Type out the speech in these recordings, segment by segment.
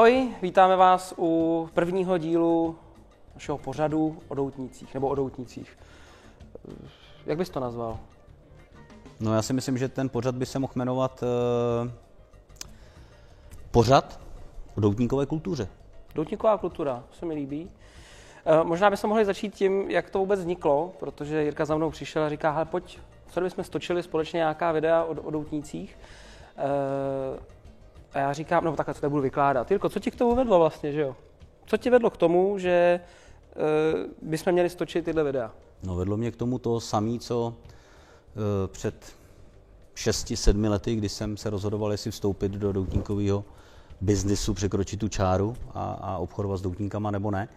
Ahoj, vítáme vás u prvního dílu našeho pořadu o doutnících, nebo o doutnících. Jak bys to nazval? No já si myslím, že ten pořad by se mohl jmenovat uh, pořad o doutníkové kultuře. Doutníková kultura, se mi líbí. Uh, možná bychom mohli začít tím, jak to vůbec vzniklo, protože Jirka za mnou přišel a říká, hele pojď, co bychom stočili společně nějaká videa o, o doutnících. Uh, a já říkám, no takhle to nebudu vykládat. Jirko, co ti k tomu vedlo vlastně, že jo? Co ti vedlo k tomu, že uh, bychom měli stočit tyhle videa? No vedlo mě k tomu to samé, co uh, před 6-7 lety, kdy jsem se rozhodoval, jestli vstoupit do doutníkového biznisu, překročit tu čáru a, a obchodovat s doutníkama nebo ne.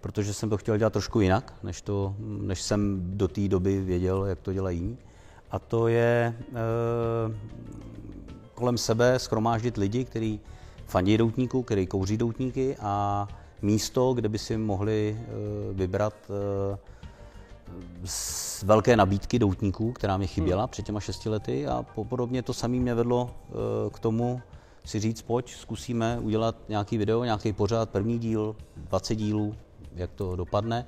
Protože jsem to chtěl dělat trošku jinak, než, to, než jsem do té doby věděl, jak to dělají. A to je uh, kolem sebe schromáždit lidi, kteří fandí doutníku, kteří kouří doutníky a místo, kde by si mohli eh, vybrat eh, z velké nabídky doutníků, která mi chyběla hmm. před těma šesti lety a podobně to samé mě vedlo eh, k tomu si říct, pojď, zkusíme udělat nějaký video, nějaký pořád, první díl, 20 dílů, jak to dopadne,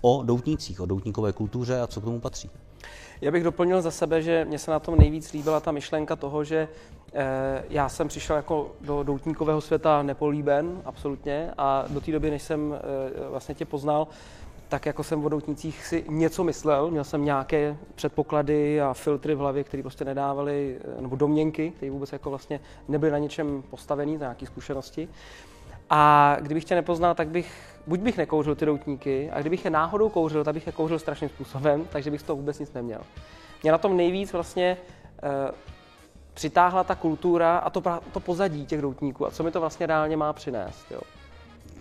o doutnících, o doutníkové kultuře a co k tomu patří. Já bych doplnil za sebe, že mě se na tom nejvíc líbila ta myšlenka toho, že já jsem přišel jako do doutníkového světa nepolíben, absolutně, a do té doby, než jsem eh, vlastně tě poznal, tak jako jsem o doutnících si něco myslel, měl jsem nějaké předpoklady a filtry v hlavě, které prostě nedávaly, eh, nebo domněnky, které vůbec jako vlastně nebyly na něčem postavený, na nějaké zkušenosti. A kdybych tě nepoznal, tak bych, buď bych nekouřil ty doutníky, a kdybych je náhodou kouřil, tak bych je kouřil strašným způsobem, takže bych z toho vůbec nic neměl. Mě na tom nejvíc vlastně přitáhla ta kultura a to, to pozadí těch doutníků a co mi to vlastně reálně má přinést. Jo.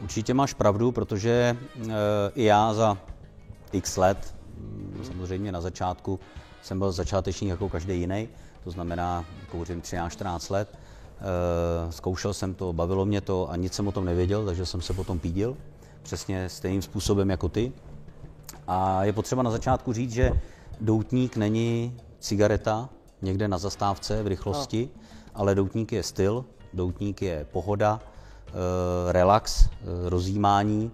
Určitě máš pravdu, protože e, i já za x let, mm, samozřejmě na začátku, jsem byl začátečník jako každý jiný, to znamená kouřím 13-14 let, Eh, zkoušel jsem to, bavilo mě to a nic jsem o tom nevěděl, takže jsem se potom pídil, přesně stejným způsobem jako ty. A je potřeba na začátku říct, že doutník není cigareta někde na zastávce v rychlosti, no. ale doutník je styl, doutník je pohoda, eh, relax, eh, rozjímání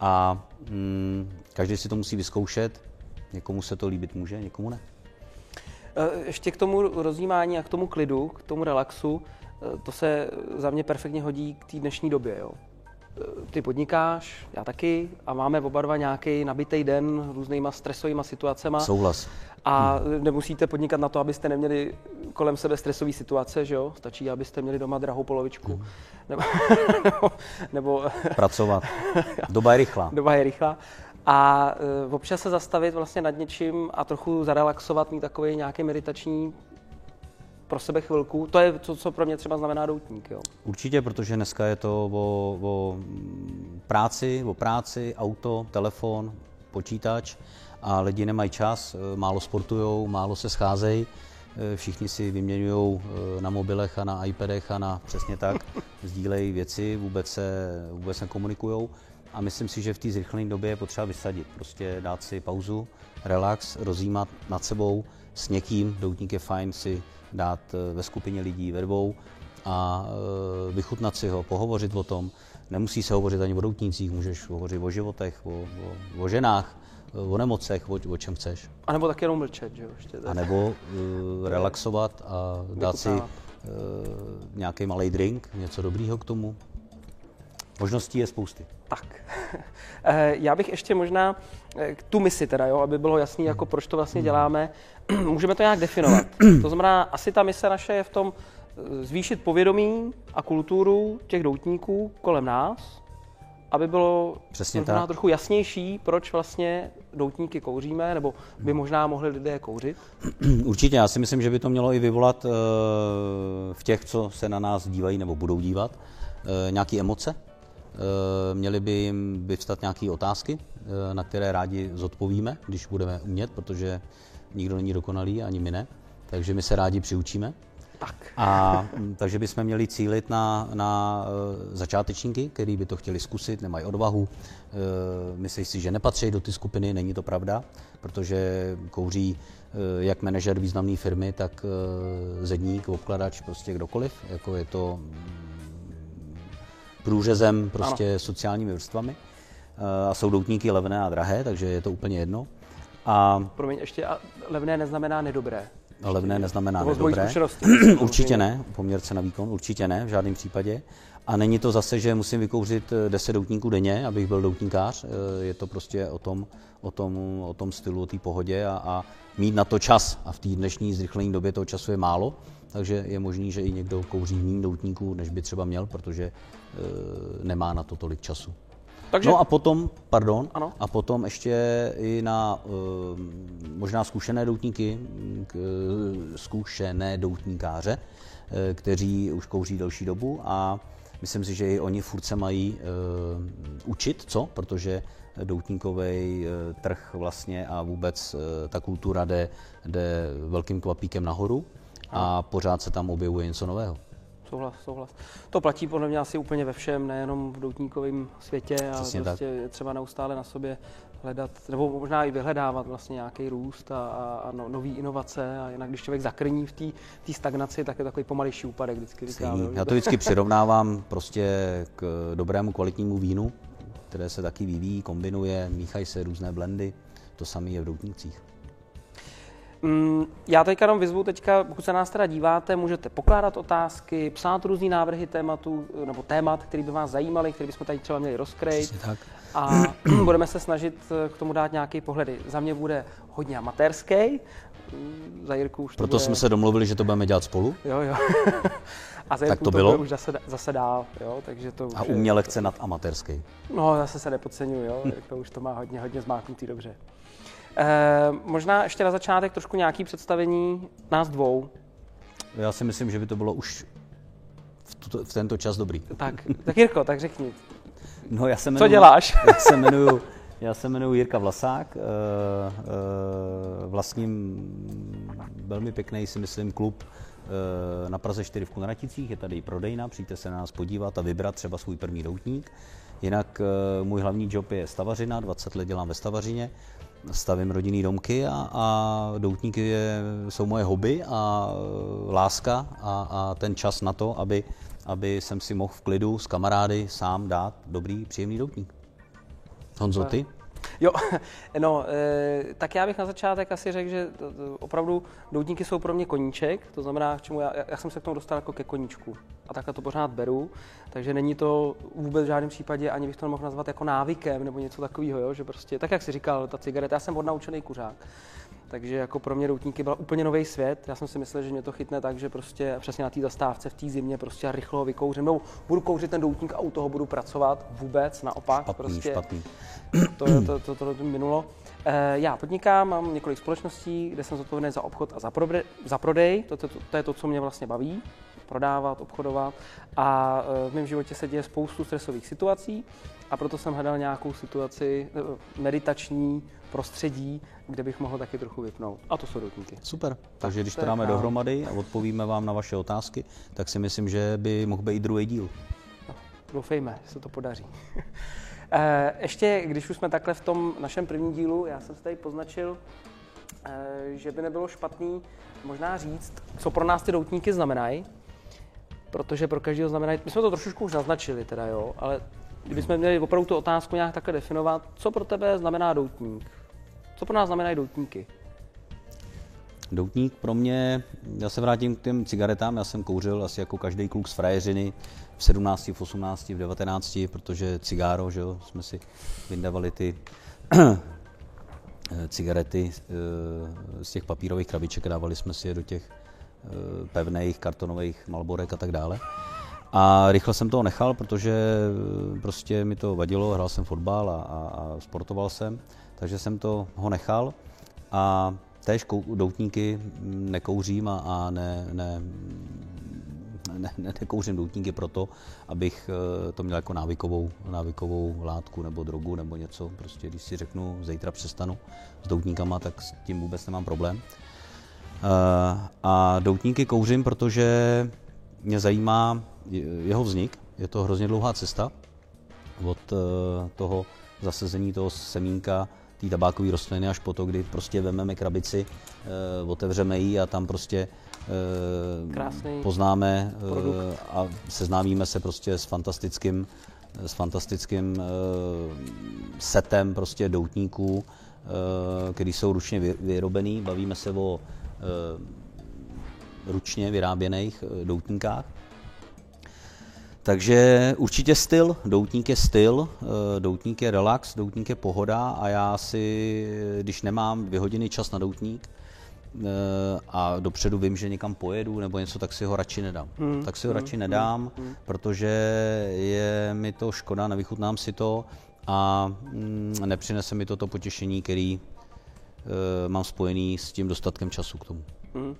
a mm, každý si to musí vyzkoušet. Někomu se to líbit může, někomu ne. Ještě k tomu rozjímání a k tomu klidu, k tomu relaxu. Eh, to se za mě perfektně hodí k té dnešní době. Jo. Ty podnikáš, já taky a máme oba dva nějaký nabitý den různýma stresovými situacemi. Souhlas. A hmm. nemusíte podnikat na to, abyste neměli kolem sebe stresové situace, že jo? Stačí, abyste měli doma drahou polovičku. Hmm. Nebo, nebo, nebo... Pracovat. Doba je rychlá. Doba je rychlá. A uh, občas se zastavit vlastně nad něčím a trochu zarelaxovat, mít takový nějaký meditační pro sebe chvilku. To je to, co pro mě třeba znamená doutník. Jo. Určitě, protože dneska je to o, o práci, o práci, auto, telefon, počítač a lidi nemají čas, eh, málo sportují, málo se scházejí, eh, všichni si vyměňují eh, na mobilech a na iPadech a na přesně tak, sdílejí věci, vůbec se, vůbec nekomunikují. A myslím si, že v té zrychlené době je potřeba vysadit, prostě dát si pauzu, relax, rozjímat nad sebou s někým, doutník je fajn si dát eh, ve skupině lidí ve dvou a eh, vychutnat si ho, pohovořit o tom. Nemusí se hovořit ani o doutnících, můžeš hovořit o životech, o, o, o ženách, eh, o nemocech, o, o čem chceš. A nebo taky jenom mlčet, že jo? Ještě a nebo uh, relaxovat a dát si uh, nějaký malý drink, něco dobrýho k tomu. Možností je spousty. Tak. Já bych ještě možná tu misi teda, jo, aby bylo jasný, jako proč to vlastně děláme, můžeme to nějak definovat. To znamená, asi ta mise naše je v tom eh, zvýšit povědomí a kulturu těch doutníků kolem nás, aby bylo Přesně tak. trochu jasnější, proč vlastně doutníky kouříme, nebo by možná mohli lidé kouřit? Určitě, já si myslím, že by to mělo i vyvolat uh, v těch, co se na nás dívají nebo budou dívat, uh, nějaké emoce. Uh, měly by jim vyvstat nějaké otázky, uh, na které rádi zodpovíme, když budeme umět, protože nikdo není dokonalý, ani my ne, takže my se rádi přiučíme. Tak. A takže bychom měli cílit na, na uh, začátečníky, kteří by to chtěli zkusit, nemají odvahu, myslí si, že nepatří do ty skupiny, není to pravda, protože kouří jak manažer významné firmy, tak zedník, obkladač, prostě kdokoliv, jako je to průřezem prostě ano. sociálními vrstvami. A jsou doutníky levné a drahé, takže je to úplně jedno. A... Promiň, ještě a levné neznamená nedobré. Levné neznamená nedobré. určitě ne, poměrce na výkon, určitě ne, v žádném případě. A není to zase, že musím vykouřit 10 doutníků denně, abych byl doutníkář. Je to prostě o tom, o tom, o tom stylu, o té pohodě a, a mít na to čas. A v té dnešní zrychlené době toho času je málo, takže je možný, že i někdo kouří méně doutníků, než by třeba měl, protože e, nemá na to tolik času. Takže... No a potom, pardon, ano. a potom ještě i na e, možná zkušené doutníky, k, e, zkušené doutníkáře, e, kteří už kouří delší dobu a myslím si, že i oni furt se mají e, učit, co? Protože doutníkový trh vlastně a vůbec ta kultura jde, jde velkým kvapíkem nahoru a pořád se tam objevuje něco nového. Souhlas, souhlas. To platí podle mě asi úplně ve všem, nejenom v doutníkovém světě, ale prostě tak. je třeba neustále na sobě hledat, nebo možná i vyhledávat vlastně nějaký růst a, a, a no, nové inovace. A jinak, když člověk zakrní v té stagnaci, tak je takový pomalejší úpadek vždycky. Říkám, Já to vždycky přirovnávám prostě k dobrému kvalitnímu vínu, které se taky vyvíjí, kombinuje, míchají se různé blendy. To samé je v doutnících. Mm, já teďka jenom vyzvu, teďka, pokud se nás teda díváte, můžete pokládat otázky, psát různý návrhy tématu, nebo témat, který by vás zajímaly, který bychom tady třeba měli rozkrejt. tak. A budeme se snažit eh, k tomu dát nějaké pohledy. Za mě bude hodně amatérský, za Jirku už Proto bude... jsme se domluvili, že to budeme dělat spolu. Jo, jo. A za tak to, to bylo. už zase, zase dál, jo, takže to A uměle chce nad amatérský. No, zase se nepodceňuji, jo, to už to má hodně, hodně zmáknutý dobře. Eh, možná ještě na začátek trošku nějaký představení nás dvou. Já si myslím, že by to bylo už v, tuto, v tento čas dobrý. Tak, tak Jirko, tak řekni. No, já se jmenuji, Co děláš? Já se jmenuji, já se jmenuji Jirka Vlasák, uh, uh, vlastním velmi pěkný, si myslím, klub na Praze 4 v Kunraticích, je tady prodejna, přijďte se na nás podívat a vybrat třeba svůj první doutník. Jinak můj hlavní job je stavařina, 20 let dělám ve stavařině stavím rodinný domky a, a doutníky je, jsou moje hobby a láska a, a ten čas na to, aby, aby jsem si mohl v klidu s kamarády sám dát dobrý, příjemný doutník. Honzo, ty? Jo, no, e, tak já bych na začátek asi řekl, že opravdu doutníky jsou pro mě koníček, to znamená, k čemu já, já jsem se k tomu dostal jako ke koníčku a takhle to pořád beru, takže není to vůbec v žádném případě, ani bych to nemohl nazvat jako návykem nebo něco takového, jo? že prostě, tak jak si říkal, ta cigareta, já jsem odnaučený kuřák, takže jako pro mě doutníky byl úplně nový svět. Já jsem si myslel, že mě to chytne tak, že prostě přesně na té zastávce v té zimě prostě rychlo vykouřím. No, budu kouřit ten doutník a u toho budu pracovat vůbec, naopak. Špatný, prostě špatný. To, to, to, to, to, to minulo. E, já podnikám, mám několik společností, kde jsem zodpovědný za obchod a za, prodej. Za prodej. To, to, to, to je to, co mě vlastně baví prodávat, obchodovat a e, v mém životě se děje spoustu stresových situací a proto jsem hledal nějakou situaci, e, meditační prostředí, kde bych mohl taky trochu vypnout. A to jsou doutníky. Super. Takže když to dáme dohromady a odpovíme vám na vaše otázky, tak si myslím, že by mohl být i druhý díl. No, doufejme, že se to podaří. E, ještě, když už jsme takhle v tom našem prvním dílu, já jsem si tady poznačil, že by nebylo špatný možná říct, co pro nás ty doutníky znamenají, protože pro každého znamená, my jsme to trošičku už naznačili teda, jo, ale kdybychom měli opravdu tu otázku nějak takhle definovat, co pro tebe znamená doutník? Co pro nás znamenají doutníky? Doutník pro mě, já se vrátím k těm cigaretám, já jsem kouřil asi jako každý kluk z frajeřiny v 17, v 18, v 19, protože cigáro, že jo, jsme si vyndavali ty cigarety eh, z těch papírových krabiček dávali jsme si je do těch Eh, pevných kartonových malborek a tak dále. A rychle jsem toho nechal, protože eh, prostě mi to vadilo, hrál jsem fotbal a, a, a sportoval jsem, takže jsem to ho nechal a též doutníky nekouřím a, a ne, ne, ne, ne, nekouřím doutníky proto, abych eh, to měl jako návykovou, návykovou látku nebo drogu nebo něco. Prostě když si řeknu, zítra přestanu s doutníkama, tak s tím vůbec nemám problém. Eh, a doutníky kouřím, protože mě zajímá jeho vznik. Je to hrozně dlouhá cesta od eh, toho zasezení toho semínka té tabákové rostliny až po to, kdy prostě vememe krabici, eh, otevřeme ji a tam prostě Krásný poznáme produkt. a seznámíme se prostě s fantastickým, s fantastickým setem prostě doutníků, který jsou ručně vyrobený. Bavíme se o ručně vyráběných doutníkách. Takže určitě styl, doutník je styl, eh, doutník je relax, doutník je pohoda a já si, když nemám dvě hodiny čas na doutník eh, a dopředu vím, že někam pojedu nebo něco, tak si ho radši nedám. Hmm. Tak si ho hmm. radši nedám, hmm. protože je mi to škoda, nevychutnám si to a mm, nepřinese mi to to potěšení, který eh, mám spojený s tím dostatkem času k tomu. Hmm.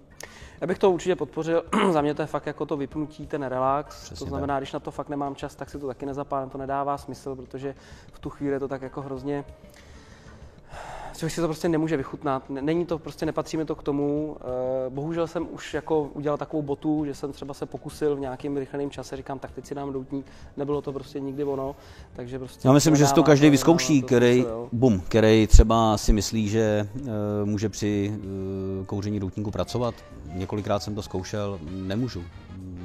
Já bych to určitě podpořil. Za mě to je fakt jako to vypnutí, ten relax. Přesně to znamená, tak. když na to fakt nemám čas, tak si to taky nezapálím, to nedává smysl, protože v tu chvíli je to tak jako hrozně člověk si to prostě nemůže vychutnat. Není to, prostě nepatří mi to k tomu. Eh, bohužel jsem už jako udělal takovou botu, že jsem třeba se pokusil v nějakém rychlém čase, říkám, tak teď si dám doutník, nebylo to prostě nikdy ono, takže prostě... Já myslím, že si to každý vyzkouší, který, bum, který třeba si myslí, že uh, může při uh, kouření doutníku pracovat. Několikrát jsem to zkoušel, nemůžu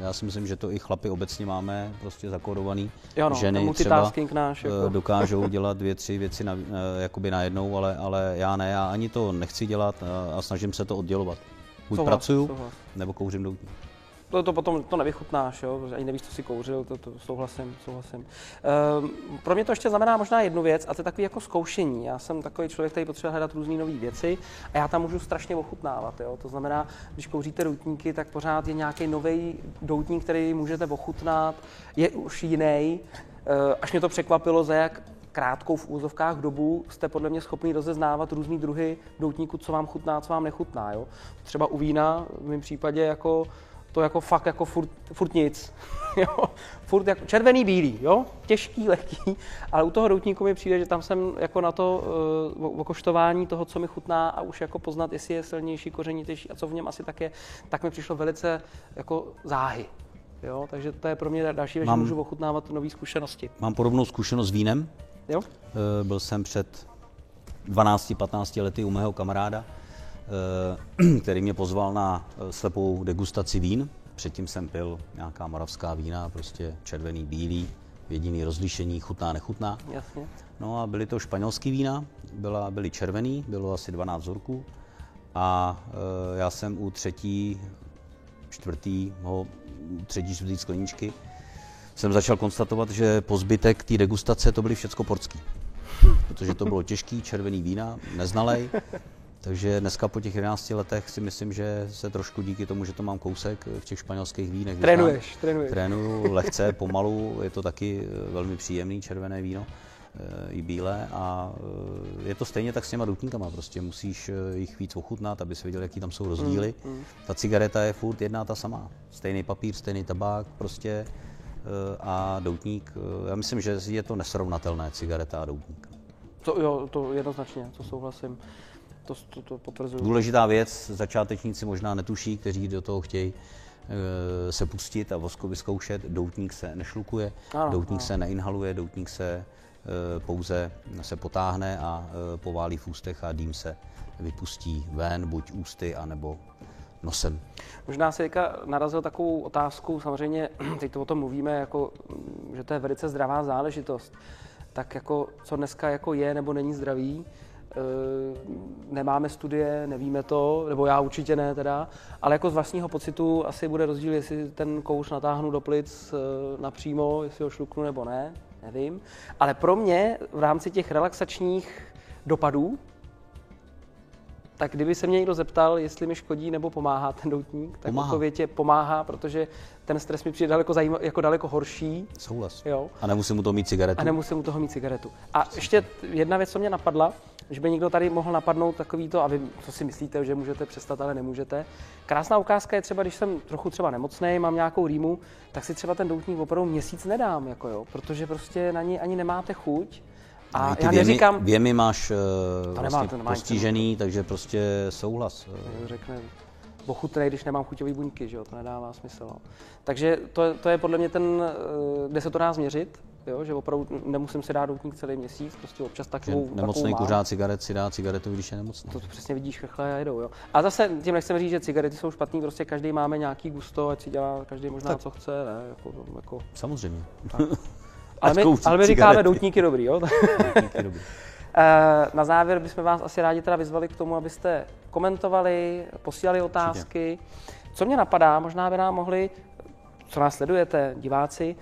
já si myslím, že to i chlapy obecně máme prostě zakódovaný. Jo no, Ženy třeba náš, jako. dokážou dělat dvě, tři věci na, eh, jakoby najednou, ale, ale já ne, já ani to nechci dělat a, a snažím se to oddělovat. Buď souhlas, pracuju, souhlas. nebo kouřím doutník to, to potom to nevychutnáš, jo? ani nevíš, co si kouřil, to, to souhlasím, souhlasím. Ehm, pro mě to ještě znamená možná jednu věc, a to je takový jako zkoušení. Já jsem takový člověk, který potřebuje hledat různé nové věci a já tam můžu strašně ochutnávat. Jo? To znamená, když kouříte doutníky, tak pořád je nějaký nový doutník, který můžete ochutnat, je už jiný. Ehm, až mě to překvapilo, za jak krátkou v úzovkách dobu jste podle mě schopni rozeznávat různý druhy doutníků, co vám chutná, co vám nechutná. Jo? Třeba u vína v mém případě jako to jako fakt jako furt, furt nic. jo? Furt jako červený, bílý, jo? těžký, lehký, ale u toho doutníku mi přijde, že tam jsem jako na to uh, okoštování toho, co mi chutná a už jako poznat, jestli je silnější, kořenitější a co v něm asi tak je, tak mi přišlo velice jako záhy. Jo? Takže to je pro mě další věc, že můžu ochutnávat nové zkušenosti. Mám podobnou zkušenost s vínem. Jo? Uh, byl jsem před 12-15 lety u mého kamaráda, Eh, který mě pozval na eh, slepou degustaci vín. Předtím jsem pil nějaká moravská vína, prostě červený, bílý, jediný rozlišení, chutná, nechutná. Jasně. No a byly to španělský vína, byla, byly červený, bylo asi 12 vzorků a e, já jsem u třetí, čtvrtýho, třetí, čtvrtý skleničky jsem začal konstatovat, že po zbytek té degustace to byly všecko portský. Protože to bylo těžký, červený vína, neznalej. Takže dneska po těch 11 letech si myslím, že se trošku díky tomu, že to mám kousek v těch španělských vínech. Trénuješ, trénuješ. Trénuju lehce, pomalu, je to taky eh, velmi příjemný červené víno eh, i bílé a eh, je to stejně tak s těma doutníkama, prostě musíš jich víc ochutnat, aby si věděl, jaký tam jsou rozdíly. Mm, mm. Ta cigareta je furt jedna ta sama. Stejný papír, stejný tabák, prostě a doutník, já myslím, že je to nesrovnatelné cigareta a doutník. To, jo, to jednoznačně, to souhlasím to, to, to potvrzuju. Důležitá věc, začátečníci možná netuší, kteří do toho chtějí e, se pustit a vosko vyzkoušet. Doutník se nešlukuje, ano, doutník ano. se neinhaluje, doutník se e, pouze se potáhne a e, poválí v ústech a dým se vypustí ven, buď ústy, anebo nosem. Možná si teďka narazil takovou otázku, samozřejmě teď to o tom mluvíme, jako, že to je velice zdravá záležitost. Tak jako, co dneska jako je nebo není zdravý, Eh, nemáme studie, nevíme to, nebo já určitě ne teda, ale jako z vlastního pocitu asi bude rozdíl, jestli ten kouř natáhnu do plic eh, napřímo, jestli ho šluknu nebo ne, nevím. Ale pro mě v rámci těch relaxačních dopadů tak kdyby se mě někdo zeptal, jestli mi škodí nebo pomáhá ten doutník, tak pomáhá. odpověď pomáhá, protože ten stres mi přijde daleko, zajím, jako daleko horší. Souhlas. Jo. A nemusím mu to mít cigaretu. A nemusím mu toho mít cigaretu. A ještě jedna věc, co mě napadla, že by někdo tady mohl napadnout takový to, a vy co si myslíte, že můžete přestat, ale nemůžete. Krásná ukázka je třeba, když jsem trochu třeba nemocný, mám nějakou rýmu, tak si třeba ten doutník opravdu měsíc nedám, jako jo, protože prostě na ní ani nemáte chuť a ty já věmy, neříkám... Věmy máš uh, to vlastně nemá, to postižený, takže prostě souhlas. Eh. Řekne, ochutnej, když nemám chuťový buňky, že jo, to nedává smysl. No. Takže to, to je podle mě ten, eh, kde se to dá změřit, jo, že opravdu nemusím si dát doutník celý měsíc, prostě občas takovou, Že nemocný takovou kuřáck cigaret si dá cigaretu, když je nemocný. To přesně vidíš, chrchle a jedou, jo. A zase tím nechcem říct, že cigarety jsou špatný, prostě každý máme nějaký gusto, ať si dělá každý možná Tak. co chce, ne, jako, jako. Samozřejmě. Ale my, ale my říkáme doutníky dobrý, jo. Doutníky dobrý. Eh, Na závěr bychom vás asi rádi teda vyzvali k tomu, abyste komentovali, posílali otázky. Co mě napadá, možná by nám mohli, co nás sledujete, diváci,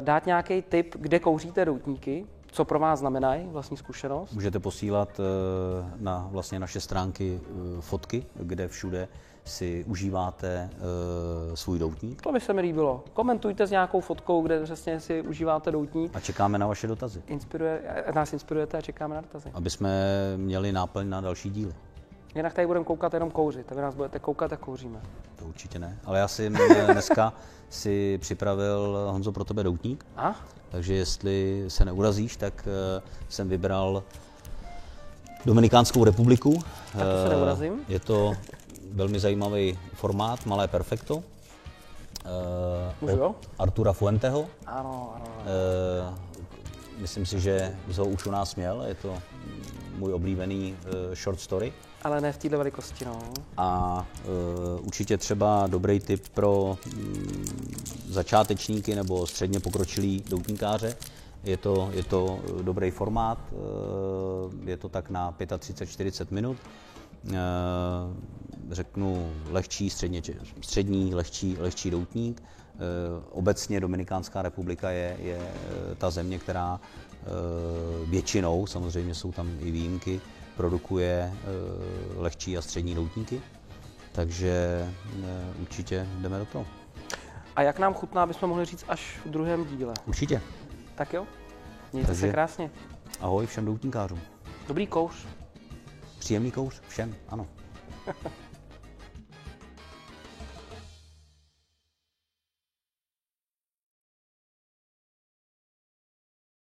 dát nějaký tip, kde kouříte doutníky, co pro vás znamenají, vlastní zkušenost. Můžete posílat eh, na vlastně naše stránky eh, fotky, kde všude si užíváte eh, svůj doutník To by se mi líbilo. Komentujte s nějakou fotkou, kde přesně si užíváte doutník. a čekáme na vaše dotazy, Inspiruje, eh, nás inspirujete a čekáme na dotazy. aby jsme měli náplň na další díly. Jinak tady budeme koukat jenom kouřit. A vy nás budete koukat a kouříme. To určitě ne. Ale já eh, dneska si připravil, Honzo, pro tebe doutník, A? takže jestli se neurazíš, tak eh, jsem vybral Dominikánskou republiku. Tak to se Eh, neurazím. Je to velmi zajímavý formát, malé perfekto. eh, Můžu, jo? Artura Fuenteho. Ano, ano. ano. Myslím si, že z ho už u nás měl, je to můj oblíbený eh, short story. Ale ne v této velikosti, no. A uh, určitě třeba dobrý tip pro mm, začátečníky nebo středně pokročilý doutníkáře. Je to, je to eh, dobrý formát, eh, je to tak na 35-40 minut. Eh, Řeknu lehčí, středně, střední, lehčí, lehčí doutník. Eh, Obecně Dominikánská republika je, je eh, ta země, která eh, většinou, samozřejmě jsou tam i výjimky, produkuje eh, lehčí a střední doutníky. Takže určitě jdeme do toho. A jak nám chutná, bychom mohli říct až v druhém díle. Určitě. Tak jo? Mějte se Takže- krásně. Ahoj všem doutníkářům. Dobrý kouř. Příjemný kouř všem, ano.